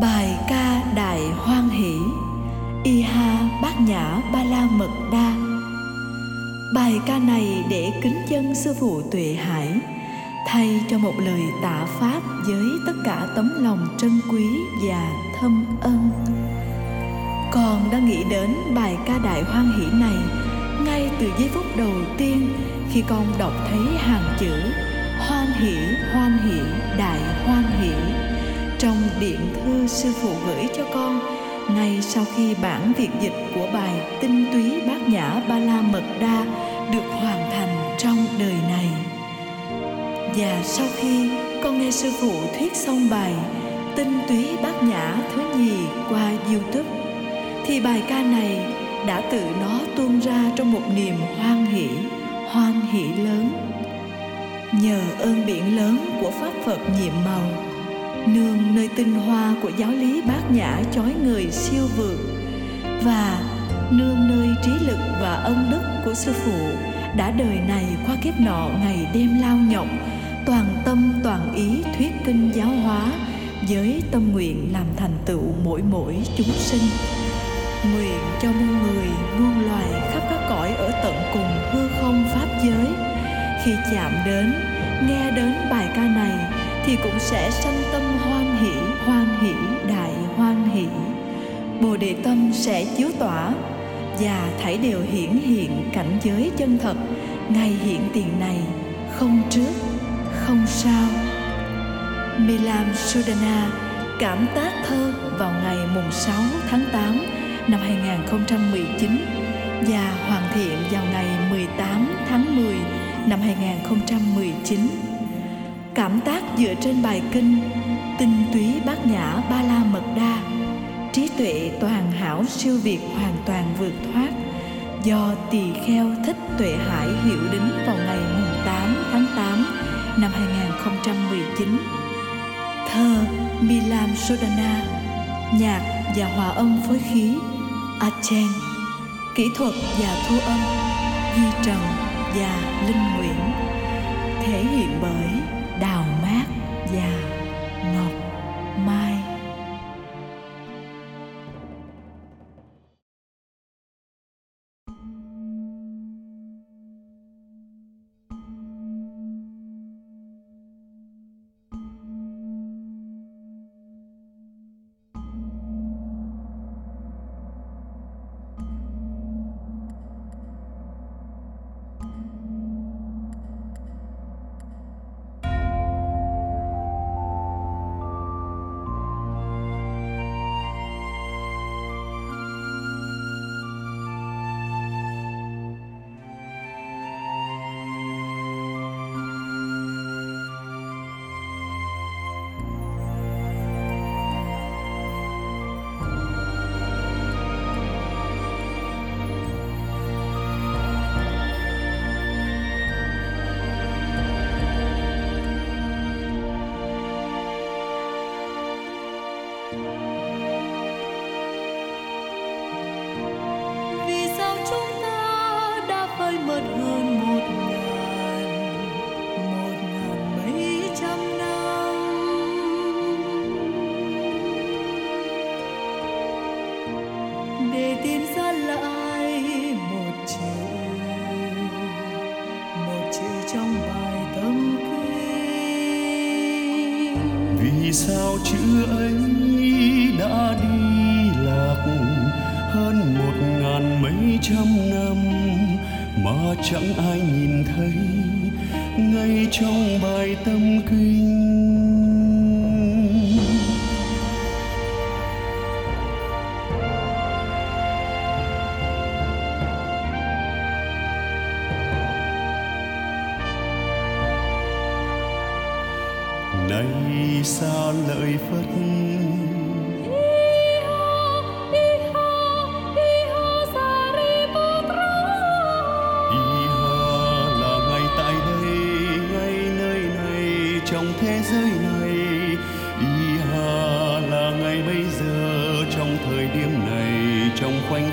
Bài ca Đại Hoan Hỷ Iha Bát Nhã Ba La Mật Đa Bài ca này để kính chân sư phụ Tuệ Hải thay cho một lời tạ pháp với tất cả tấm lòng trân quý và thâm ân. Con đã nghĩ đến bài ca Đại Hoan Hỷ này ngay từ giây phút đầu tiên khi con đọc thấy hàng chữ Hoan hỷ, hoan hỷ, đại hoan hỷ trong điện thư sư phụ gửi cho con. Ngay sau khi bản việt dịch của bài tinh túy bát nhã ba la mật đa được hoàn thành trong đời này. Và sau khi con nghe sư phụ thuyết xong bài tinh túy bát nhã thứ nhì qua youtube, thì bài ca này đã tự nó tuôn ra trong một niềm hoan hỷ hoan hỷ lớn. Nhờ ơn biển lớn của pháp phật nhiệm màu nương nơi tinh hoa của giáo lý bát nhã chói người siêu vượt. Và nương nơi trí lực và ân đức của sư phụ đã đời này qua kiếp nọ ngày đêm lao nhọc toàn tâm, toàn ý thuyết kinh giáo hóa với tâm nguyện làm thành tựu mỗi mỗi chúng sinh. Nguyện cho muôn người, muôn loài khắp các cõi ở tận cùng hư không pháp giới. Khi chạm đến, nghe đến bài ca này thì cũng sẽ sanh tâm sẽ chiếu tỏa và thảy đều hiển hiện cảnh giới chân thật. Ngay hiện tiền này không trước, không sau. Milam Sudana cảm tác thơ vào ngày mùng 6 tháng 8 năm 2019 và hoàn thiện vào ngày 18 tháng 10 năm 2019. Cảm tác dựa trên bài kinh Tinh túy bát nhã ba la mật đa. Trí tuệ toàn hảo siêu việt hoàn toàn vượt thoát. Do tỳ kheo thích tuệ hải hiệu đính vào ngày mùng 8 tháng 8 năm 2019 Thơ Milam Sodana, Nhạc và hòa âm phối khí Achen Kỹ thuật và thu âm Duy Trần và Linh Nguyễn, Thể hiện bởi Đào Mát và vì sao chữ ấy đã đi lạc? Hơn một ngàn mấy trăm năm mà chẳng ai nhìn thấy. Ngay trong bài tâm kinh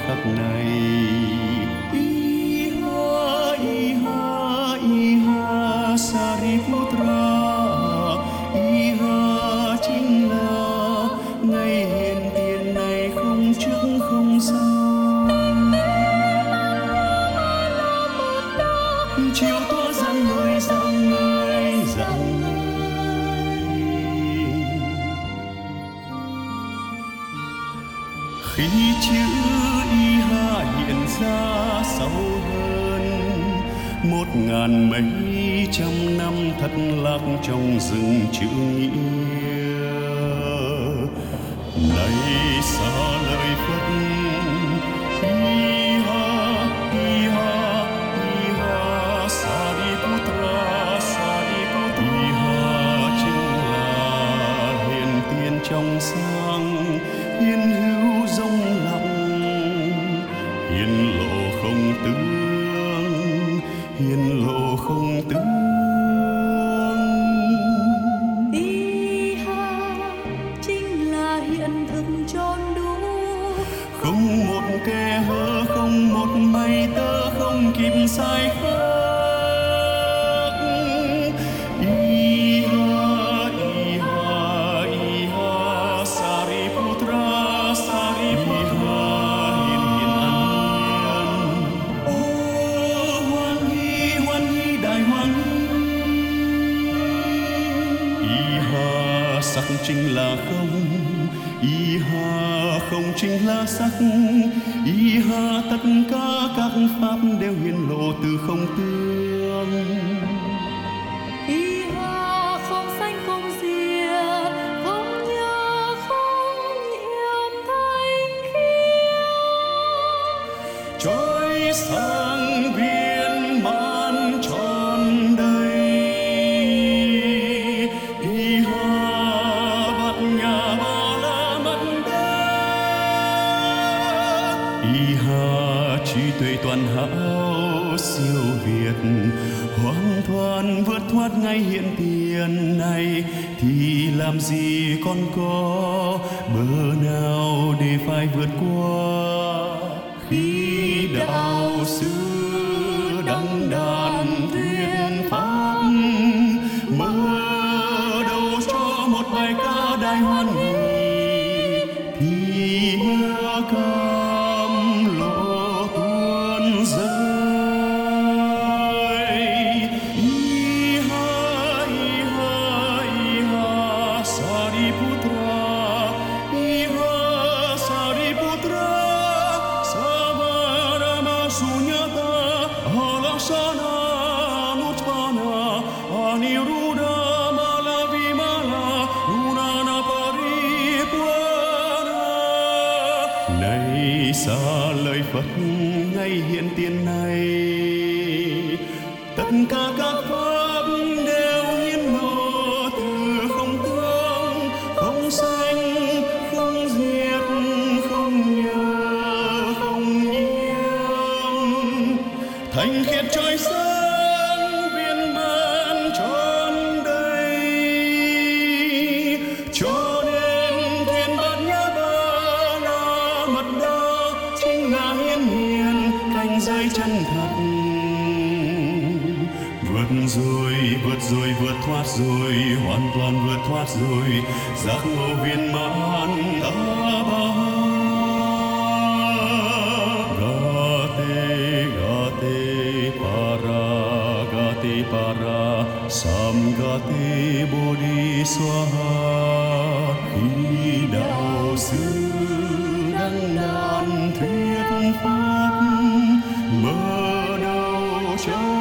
khắc này. Iha Iha Iha Sariputra Iha chính là ngày hiền tiền này không trước, không sau chiều tỏ dặn người dặn người dặn khi chữ y ha ra sâu hơn. Một ngàn mấy trăm năm thất lạc trong rừng chữ nghĩa. Nay xa lời phật trong ha không một kẻ hở, không một mây tơ, không kịp sai khác. Y ha y ha y ha sariputra sariputra. Hiền hiền an hiền ô, hoan hỷ hoan hỷ đại hoan y ha sắc chính là không y ha không chính là sắc, y ha tất cả các pháp đều hiển lộ từ không tương. Toàn hảo siêu việt. Hoàn toàn vượt thoát ngay hiện tiền này, thì làm gì còn có bờ nào để phải vượt qua khi đạo sư sabarama sunyata alasana nutpana aniruddha, malavimala nunana paripurana. Này xa lời Phật ngay hiện tiền này, tất cả các pháp toàn vượt thoát rồi giác ngộ viên mãn đã bao para samgati bodhi, swaha. Khi đạo sư đang đàn thuyết pháp mở đầu cho